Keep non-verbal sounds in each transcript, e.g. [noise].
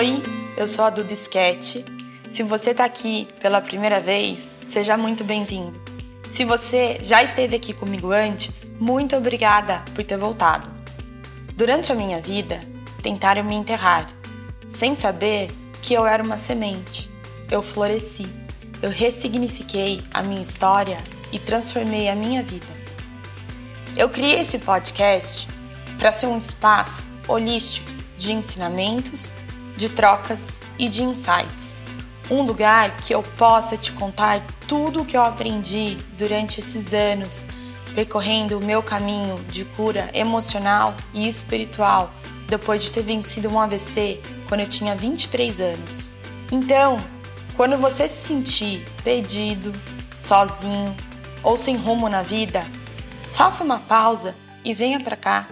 Oi, eu sou a Duda Sketch. Se você está aqui pela primeira vez, seja muito bem-vindo. Se você já esteve aqui comigo antes, muito obrigada por ter voltado. Durante a minha vida, tentaram me enterrar, sem saber que eu era uma semente. Eu floresci, eu ressignifiquei a minha história e transformei a minha vida. Eu criei esse podcast para ser um espaço holístico de ensinamentos, de trocas e de insights. Um lugar que eu possa te contar tudo o que eu aprendi durante esses anos, percorrendo o meu caminho de cura emocional e espiritual depois de ter vencido um AVC quando eu tinha 23 anos. Então, quando você se sentir perdido, sozinho ou sem rumo na vida, faça uma pausa e venha para cá.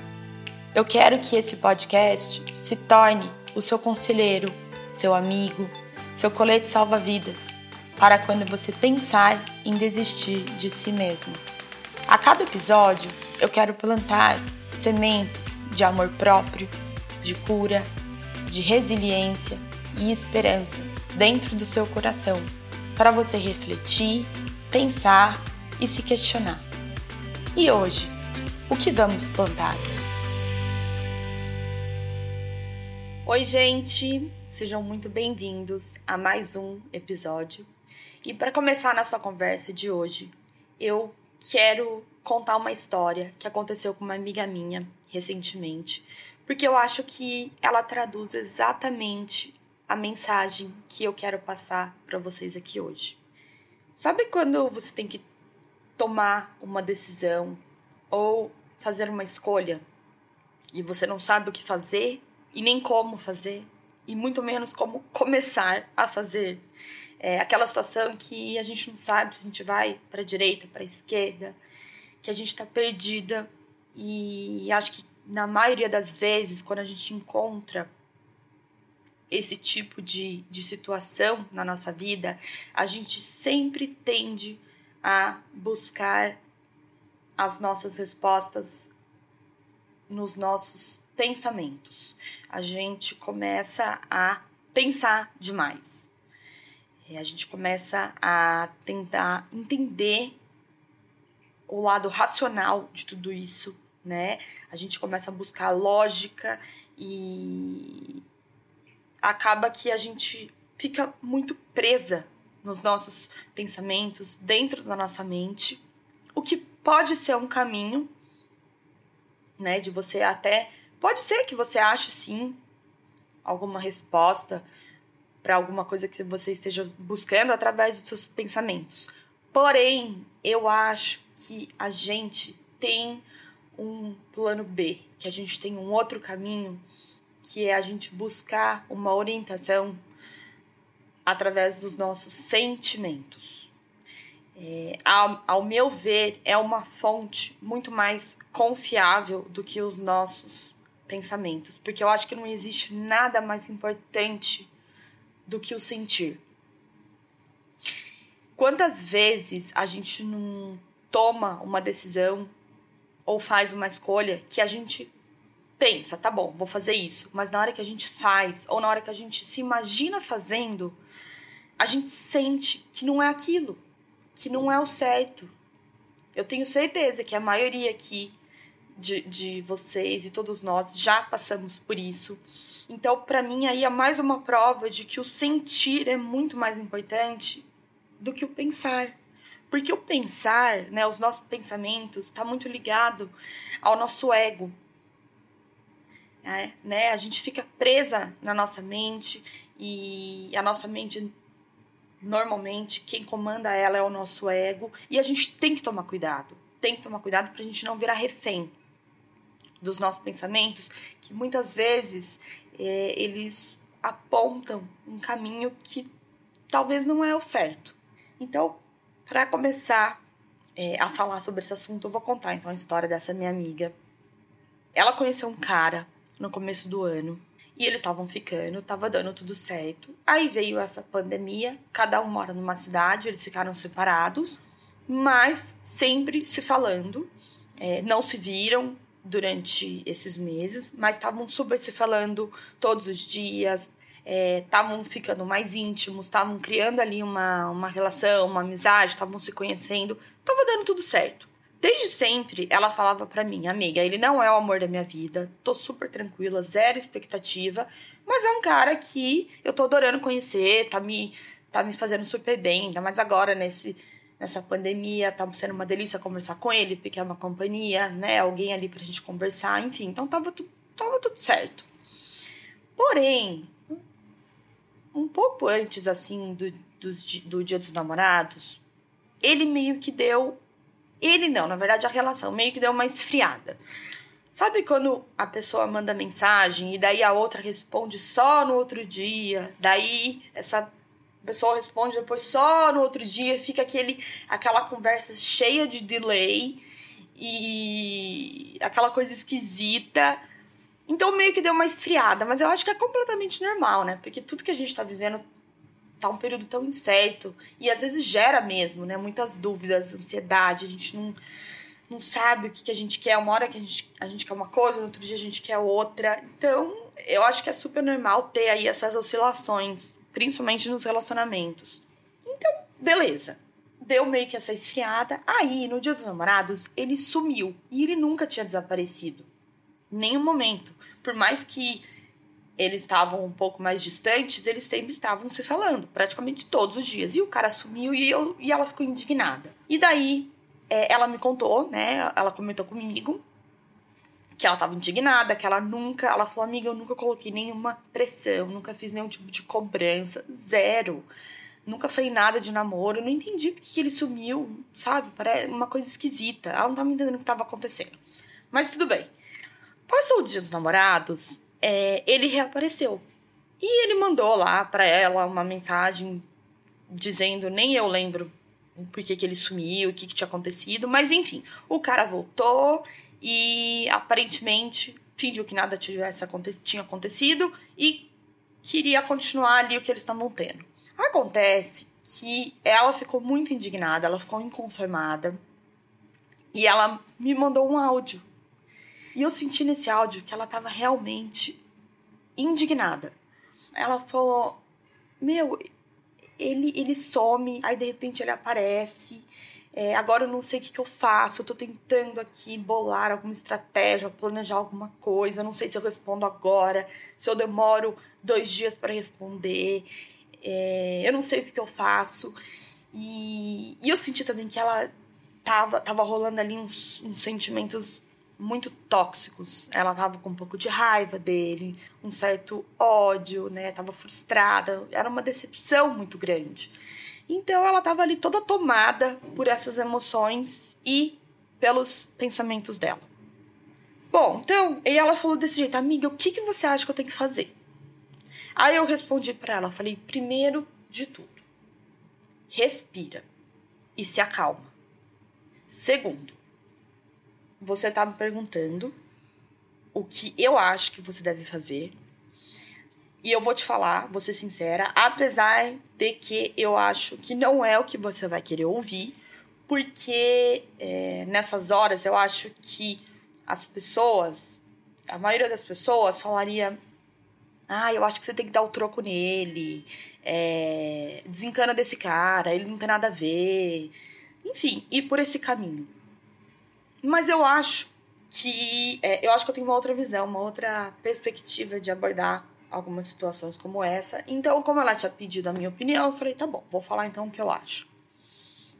Eu quero que esse podcast se torne o seu conselheiro, seu amigo, seu colete salva-vidas, para quando você pensar em desistir de si mesmo. A cada episódio, eu quero plantar sementes de amor próprio, de cura, de resiliência e esperança dentro do seu coração, para você refletir, pensar e se questionar. E hoje, o que vamos plantar? Oi, gente! Sejam muito bem-vindos a mais um episódio. E para começar nossa conversa de hoje, eu quero contar uma história que aconteceu com uma amiga minha recentemente, porque eu acho que ela traduz exatamente a mensagem que eu quero passar para vocês aqui hoje. Sabe quando você tem que tomar uma decisão ou fazer uma escolha e você não sabe o que fazer e nem como fazer, e muito menos como começar a fazer. É aquela situação que a gente não sabe se a gente vai para a direita, para a esquerda, que a gente está perdida. E acho que na maioria das vezes, quando a gente encontra esse tipo de, de situação na nossa vida, a gente sempre tende a buscar as nossas respostas nos nossos pensamentos. A gente começa a pensar demais. A gente começa a tentar entender o lado racional de tudo isso, né? A gente começa a buscar lógica e acaba que a gente fica muito presa nos nossos pensamentos, dentro da nossa mente, o que pode ser um caminho, né, de você até Pode ser que você ache sim alguma resposta para alguma coisa que você esteja buscando através dos seus pensamentos. Porém, eu acho que a gente tem um plano B, que a gente tem um outro caminho, que é a gente buscar uma orientação através dos nossos sentimentos. É, ao, ao meu ver, é uma fonte muito mais confiável do que os nossos pensamentos, porque eu acho que não existe nada mais importante do que o sentir. Quantas vezes a gente não toma uma decisão ou faz uma escolha que a gente pensa, tá bom, vou fazer isso, mas na hora que a gente faz ou na hora que a gente se imagina fazendo, a gente sente que não é aquilo, que não é o certo. Eu tenho certeza que a maioria aqui de, de vocês e todos nós já passamos por isso. Então, para mim, aí é mais uma prova de que o sentir é muito mais importante do que o pensar. Porque o pensar, né, os nossos pensamentos, está muito ligado ao nosso ego. É, né? A gente fica presa na nossa mente e a nossa mente, normalmente, quem comanda ela é o nosso ego. E a gente tem que tomar cuidado. Tem que tomar cuidado para a gente não virar refém dos nossos pensamentos, que muitas vezes é, eles apontam um caminho que talvez não é o certo. Então, para começar é, a falar sobre esse assunto, eu vou contar então a história dessa minha amiga. Ela conheceu um cara no começo do ano e eles estavam ficando, tava dando tudo certo. Aí veio essa pandemia, cada um mora numa cidade, eles ficaram separados, mas sempre se falando, é, não se viram, durante esses meses, mas estavam super se falando todos os dias, estavam é, ficando mais íntimos, estavam criando ali uma, uma relação, uma amizade, estavam se conhecendo, tava dando tudo certo. Desde sempre, ela falava para mim, amiga, ele não é o amor da minha vida, tô super tranquila, zero expectativa, mas é um cara que eu tô adorando conhecer, tá me, tá me fazendo super bem, ainda mais agora nesse, nessa pandemia, tá sendo uma delícia conversar com ele, porque é uma companhia, né, alguém ali pra gente conversar, enfim, então tava, tu, tava tudo certo. Porém, um pouco antes, assim, do, do, do Dia dos Namorados, ele meio que deu ele não, na verdade a relação meio que deu uma esfriada. Sabe quando a pessoa manda mensagem e daí a outra responde só no outro dia? Daí essa pessoa responde depois só no outro dia, fica aquele aquela conversa cheia de delay e aquela coisa esquisita. Então meio que deu uma esfriada, mas eu acho que é completamente normal, né? Porque tudo que a gente tá vivendo tá um período tão incerto e às vezes gera mesmo, né? Muitas dúvidas, ansiedade, a gente não, não sabe o que, que a gente quer. Uma hora que a gente, a gente quer uma coisa, no outro dia a gente quer outra. Então, eu acho que é super normal ter aí essas oscilações, principalmente nos relacionamentos. Então, beleza. Deu meio que essa esfriada. Aí, no dia dos namorados, ele sumiu. E ele nunca tinha desaparecido. Nenhum momento. Por mais que eles estavam um pouco mais distantes, eles sempre estavam se falando, praticamente todos os dias. E o cara sumiu e, eu, e ela ficou indignada. E daí, é, ela me contou, né? Ela comentou comigo que ela estava indignada, que ela nunca. Ela falou, amiga, eu nunca coloquei nenhuma pressão, nunca fiz nenhum tipo de cobrança, zero. Nunca falei nada de namoro, eu não entendi porque que ele sumiu, sabe? Parece uma coisa esquisita. Ela não estava entendendo o que estava acontecendo. Mas tudo bem. Passou o dia dos namorados, é, ele reapareceu. E ele mandou lá para ela uma mensagem dizendo, nem eu lembro por que, que ele sumiu, o que, que tinha acontecido, mas enfim, o cara voltou e aparentemente fingiu que nada tivesse aconte tinha acontecido e queria continuar ali o que eles estavam tendo. Acontece que ela ficou muito indignada, ela ficou inconformada e ela me mandou um áudio e eu senti nesse áudio que ela estava realmente indignada. Ela falou: Meu, ele, ele some, aí de repente ele aparece. É, agora eu não sei o que, que eu faço. Eu tô tentando aqui bolar alguma estratégia, planejar alguma coisa. Não sei se eu respondo agora, se eu demoro dois dias para responder. É, eu não sei o que, que eu faço. E, e eu senti também que ela tava, tava rolando ali uns, uns sentimentos muito tóxicos. Ela tava com um pouco de raiva dele, um certo ódio, né? Tava frustrada, era uma decepção muito grande. Então ela tava ali toda tomada por essas emoções e pelos pensamentos dela. Bom, então, e ela falou desse jeito, amiga, o que, que você acha que eu tenho que fazer? Aí eu respondi para ela, falei, primeiro de tudo, respira e se acalma. Segundo, você tá me perguntando o que eu acho que você deve fazer. E eu vou te falar, vou ser sincera, apesar de que eu acho que não é o que você vai querer ouvir, porque é, nessas horas eu acho que as pessoas, a maioria das pessoas falaria: Ah, eu acho que você tem que dar o troco nele, é, desencana desse cara, ele não tem nada a ver. Enfim, ir por esse caminho. Mas eu acho que é, eu acho que eu tenho uma outra visão, uma outra perspectiva de abordar algumas situações como essa. Então, como ela tinha pedido a minha opinião, eu falei, tá bom, vou falar então o que eu acho.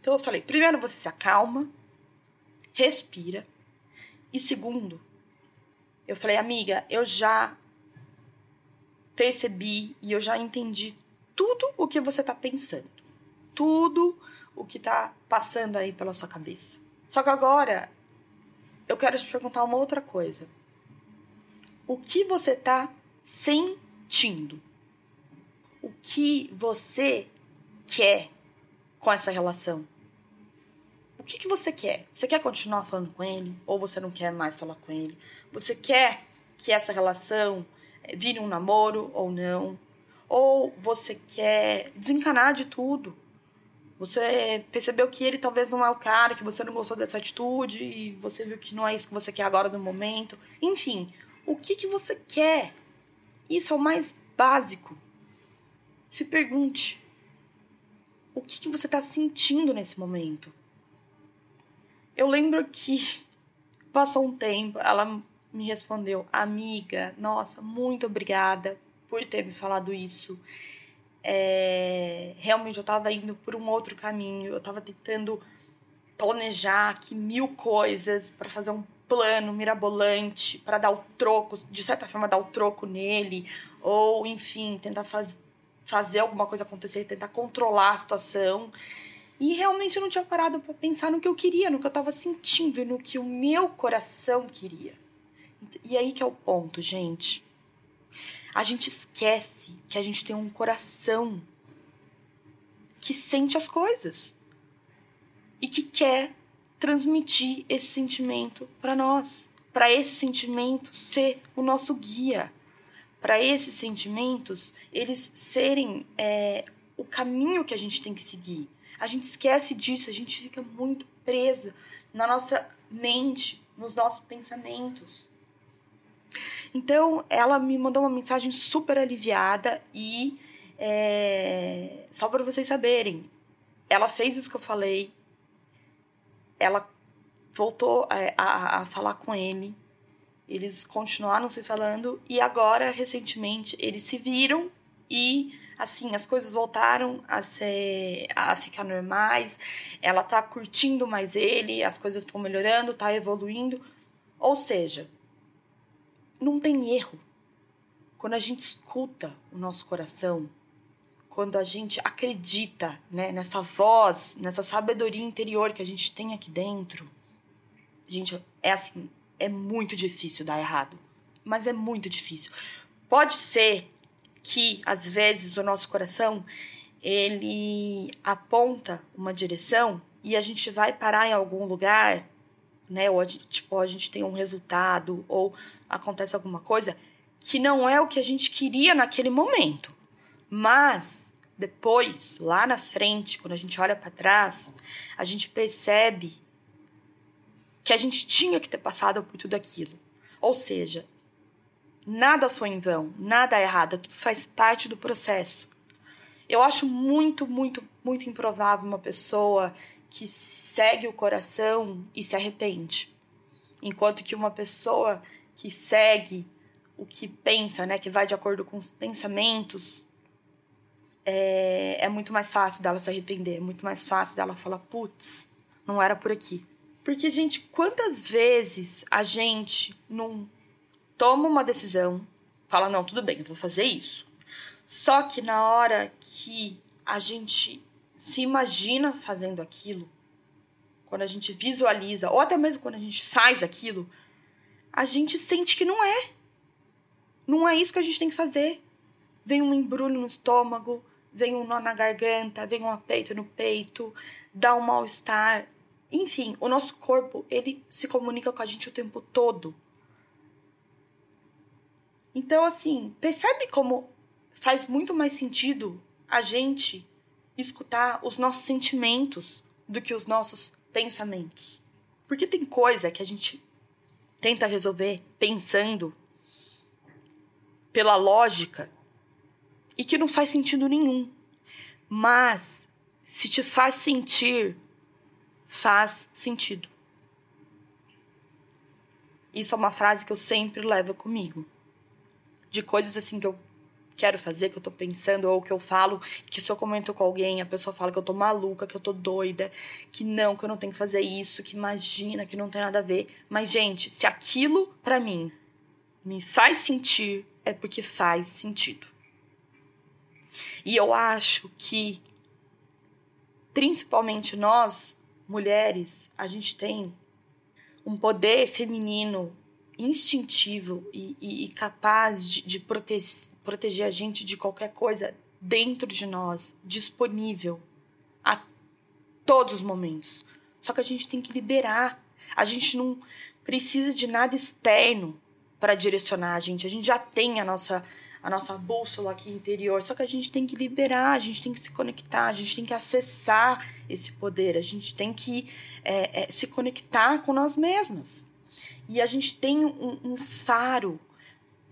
Então eu falei, primeiro você se acalma, respira. E segundo, eu falei, amiga, eu já percebi e eu já entendi tudo o que você tá pensando. Tudo o que tá passando aí pela sua cabeça. Só que agora eu quero te perguntar uma outra coisa. O que você está sentindo? O que você quer com essa relação? O que, que você quer? Você quer continuar falando com ele? Ou você não quer mais falar com ele? Você quer que essa relação eh, vire um namoro ou não? Ou você quer desencanar de tudo? Você percebeu que ele talvez não é o cara, que você não gostou dessa atitude e você viu que não é isso que você quer agora no momento. Enfim, o que, que você quer? Isso é o mais básico. se pergunte: o que, que você está sentindo nesse momento? Eu lembro que [laughs] passou um tempo, ela me respondeu: Amiga, nossa, muito obrigada por ter me falado isso. É, realmente eu estava indo por um outro caminho, eu estava tentando planejar aqui mil coisas para fazer um plano mirabolante, para dar o troco, de certa forma dar o troco nele, ou enfim, tentar faz, fazer alguma coisa acontecer, tentar controlar a situação. E realmente eu não tinha parado para pensar no que eu queria, no que eu estava sentindo e no que o meu coração queria. E aí que é o ponto, gente. A gente esquece que a gente tem um coração que sente as coisas e que quer transmitir esse sentimento para nós, para esse sentimento ser o nosso guia, para esses sentimentos eles serem é, o caminho que a gente tem que seguir. A gente esquece disso, a gente fica muito presa na nossa mente, nos nossos pensamentos. Então, ela me mandou uma mensagem super aliviada e é, só para vocês saberem, ela fez isso que eu falei, ela voltou a, é, a, a falar com ele, eles continuaram se falando e agora, recentemente, eles se viram e assim, as coisas voltaram a ser a ficar normais. Ela tá curtindo mais ele, as coisas estão melhorando, tá evoluindo. Ou seja, não tem erro. Quando a gente escuta o nosso coração, quando a gente acredita né, nessa voz, nessa sabedoria interior que a gente tem aqui dentro, gente, é assim, é muito difícil dar errado. Mas é muito difícil. Pode ser que, às vezes, o nosso coração ele aponta uma direção e a gente vai parar em algum lugar, né? Ou a gente, tipo, a gente tem um resultado ou acontece alguma coisa que não é o que a gente queria naquele momento. Mas depois, lá na frente, quando a gente olha para trás, a gente percebe que a gente tinha que ter passado por tudo aquilo. Ou seja, nada foi em vão, nada é errado, tudo faz parte do processo. Eu acho muito, muito, muito improvável uma pessoa que segue o coração e se arrepende. Enquanto que uma pessoa que segue o que pensa, né, que vai de acordo com os pensamentos, é, é muito mais fácil dela se arrepender, é muito mais fácil dela falar, putz, não era por aqui. Porque, gente, quantas vezes a gente não toma uma decisão, fala, não, tudo bem, eu vou fazer isso. Só que na hora que a gente se imagina fazendo aquilo, quando a gente visualiza, ou até mesmo quando a gente faz aquilo, a gente sente que não é. Não é isso que a gente tem que fazer. Vem um embrulho no estômago, vem um nó na garganta, vem um apeito no peito, dá um mal-estar. Enfim, o nosso corpo, ele se comunica com a gente o tempo todo. Então, assim, percebe como faz muito mais sentido a gente escutar os nossos sentimentos do que os nossos pensamentos. Porque tem coisa que a gente tenta resolver pensando pela lógica e que não faz sentido nenhum. Mas se te faz sentir, faz sentido. Isso é uma frase que eu sempre levo comigo. De coisas assim que eu quero fazer, que eu tô pensando, ou que eu falo, que se eu comento com alguém, a pessoa fala que eu tô maluca, que eu tô doida, que não, que eu não tenho que fazer isso, que imagina, que não tem nada a ver. Mas, gente, se aquilo para mim me faz sentir, é porque faz sentido. E eu acho que, principalmente nós, mulheres, a gente tem um poder feminino instintivo e, e, e capaz de, de prote proteger a gente de qualquer coisa dentro de nós, disponível a todos os momentos. Só que a gente tem que liberar. A gente não precisa de nada externo para direcionar a gente. A gente já tem a nossa a nossa bússola aqui interior, só que a gente tem que liberar, a gente tem que se conectar, a gente tem que acessar esse poder, a gente tem que é, é, se conectar com nós mesmas. E a gente tem um, um faro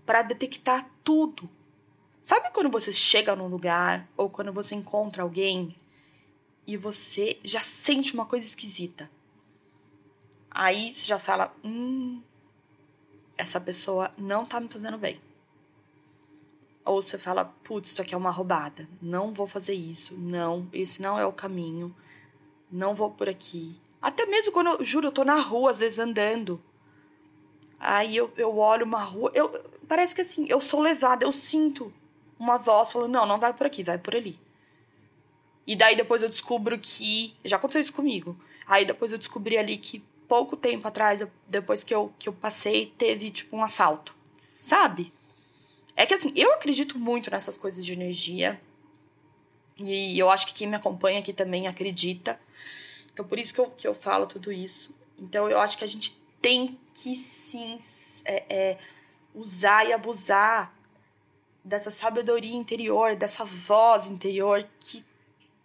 para detectar tudo, Sabe quando você chega num lugar ou quando você encontra alguém e você já sente uma coisa esquisita? Aí você já fala: hum, essa pessoa não tá me fazendo bem. Ou você fala: putz, isso aqui é uma roubada. Não vou fazer isso. Não, esse não é o caminho. Não vou por aqui. Até mesmo quando eu juro, eu tô na rua, às vezes andando. Aí eu, eu olho uma rua. Eu, parece que assim, eu sou levada, eu sinto uma voz falando: não, não vai por aqui, vai por ali. E daí depois eu descubro que. Já aconteceu isso comigo. Aí depois eu descobri ali que pouco tempo atrás, depois que eu, que eu passei, teve tipo um assalto. Sabe? É que assim, eu acredito muito nessas coisas de energia. E eu acho que quem me acompanha aqui também acredita. Então por isso que eu, que eu falo tudo isso. Então eu acho que a gente tem que sim é, é, usar e abusar dessa sabedoria interior, dessa voz interior que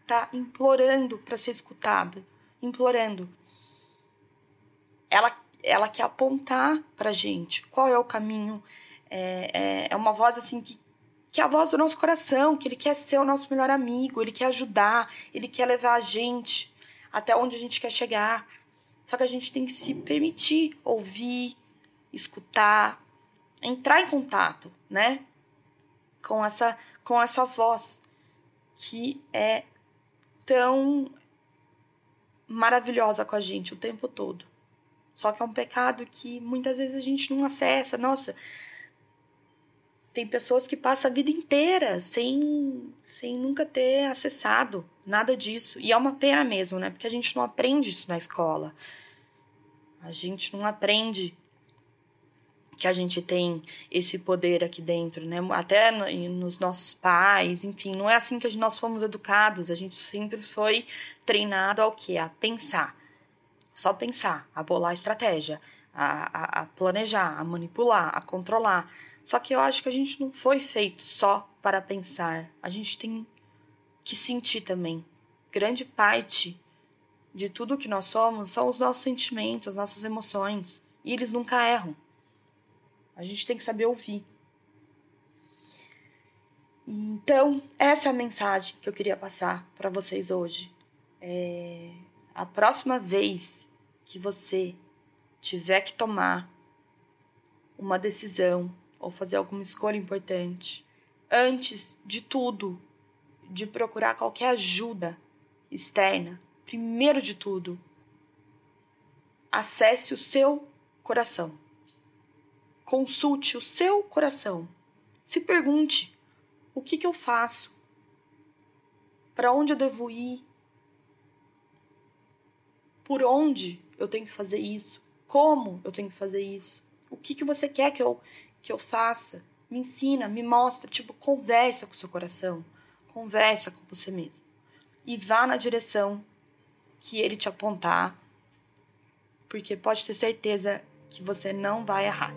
tá implorando para ser escutada, implorando. Ela, ela quer apontar pra gente qual é o caminho. É, é, é uma voz assim que, que é a voz do nosso coração, que ele quer ser o nosso melhor amigo, ele quer ajudar, ele quer levar a gente até onde a gente quer chegar. Só que a gente tem que se permitir ouvir, escutar, entrar em contato, né? com essa com essa voz que é tão maravilhosa com a gente o tempo todo. Só que é um pecado que muitas vezes a gente não acessa. Nossa, tem pessoas que passam a vida inteira sem, sem nunca ter acessado nada disso. E é uma pena mesmo, né? Porque a gente não aprende isso na escola. A gente não aprende que a gente tem esse poder aqui dentro, né? Até nos nossos pais, enfim, não é assim que nós fomos educados. A gente sempre foi treinado ao quê? A pensar. Só pensar, a bolar estratégia, a, a, a planejar, a manipular, a controlar. Só que eu acho que a gente não foi feito só para pensar. A gente tem que sentir também. Grande parte de tudo que nós somos são os nossos sentimentos, as nossas emoções. E eles nunca erram. A gente tem que saber ouvir. Então, essa é a mensagem que eu queria passar para vocês hoje. É, a próxima vez que você tiver que tomar uma decisão ou fazer alguma escolha importante, antes de tudo, de procurar qualquer ajuda externa, primeiro de tudo, acesse o seu coração. Consulte o seu coração. Se pergunte: o que, que eu faço? Para onde eu devo ir? Por onde eu tenho que fazer isso? Como eu tenho que fazer isso? O que, que você quer que eu, que eu faça? Me ensina, me mostra. Tipo, conversa com o seu coração. Conversa com você mesmo. E vá na direção que ele te apontar. Porque pode ter certeza que você não vai errar.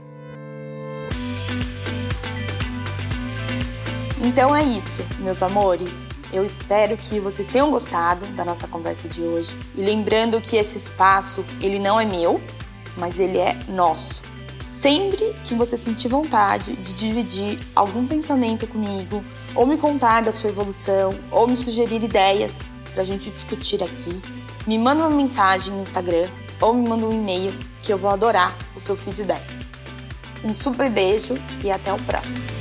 Então é isso, meus amores. Eu espero que vocês tenham gostado da nossa conversa de hoje. E lembrando que esse espaço, ele não é meu, mas ele é nosso. Sempre que você sentir vontade de dividir algum pensamento comigo, ou me contar da sua evolução, ou me sugerir ideias para a gente discutir aqui, me manda uma mensagem no Instagram ou me manda um e-mail que eu vou adorar o seu feedback. Um super beijo e até o próximo.